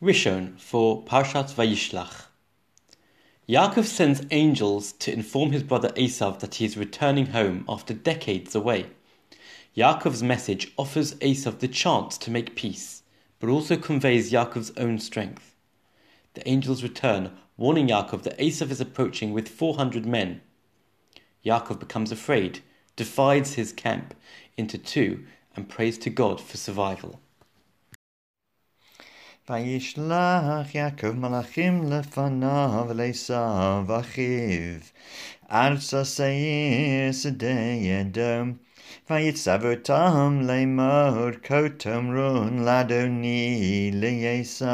Rishon for Parshat Vayishlach. Yaakov sends angels to inform his brother Esav that he is returning home after decades away. Yaakov's message offers Esav the chance to make peace, but also conveys Yaakov's own strength. The angels return, warning Yaakov that Esav is approaching with 400 men. Yaakov becomes afraid, divides his camp into two, and prays to God for survival. וישלח יעקב מלאכים לפניו לעשו אחיו, ארצה שעיר שדה ידו. ויצב אותם לאמור, כה תאמרון לאדוני לעשו.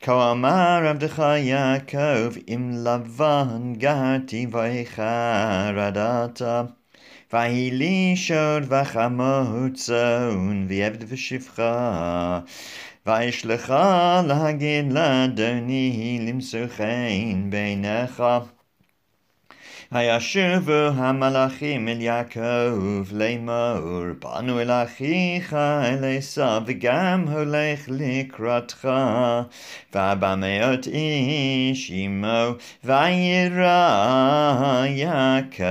כה אמר עבדך יעקב, אם לבן גרתי וחרדתה. ויהי לי שור וחמות צאן, ועבד ושפחה. וישלחה להגיד לאדוני למצוא חן בעיניך. וישובו המלאכים אל יעקב לאמור, באנו אל אחיך אל עשיו, וגם הולך לקראתך, וארבע מאות איש עמו, וירא יעקב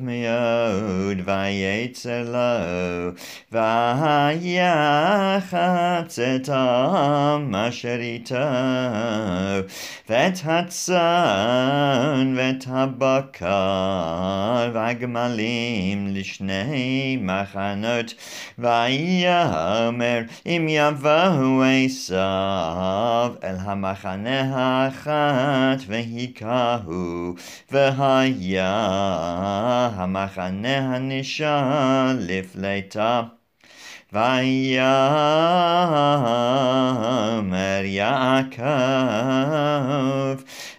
מאוד, ויצר לו, ויחץ את העם אשר איתו, ואת הצאן ואת הבקר, והגמלים לשני מחנות, ויאמר אם יבואו עשיו אל המחנה האחת והיכהו, והיה המחנה הנשאר לפלטה. ויאמר יעקב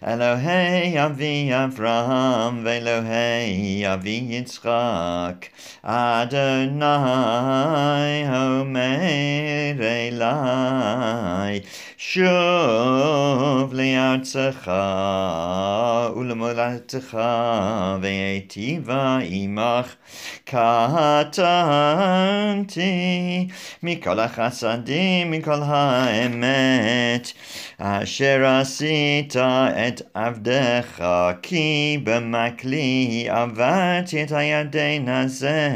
אלוהי אבי אברהם ואלוהי אבי יצחק אדוני אומר אלי שוב לארצך ולמולדתך והיטיבה עמך קטנתי מכל החסדים מכל האמת אשר עשית את עבדך כי במקלי עברתי את הירדן הזה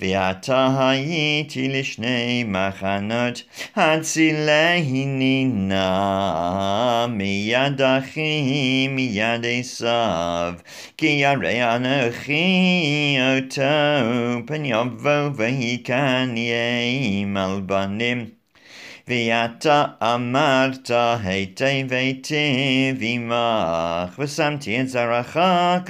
ועתה הייתי לשני מחנות הצילני נא מיד אחי מיד עשיו כי ירא אנוכי אותו פן יבוא ויקניים על בנים Viata amarta heite veiti vimach v'samti et zaracha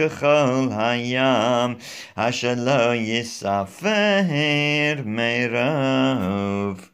hayam asher lo yisafer merov.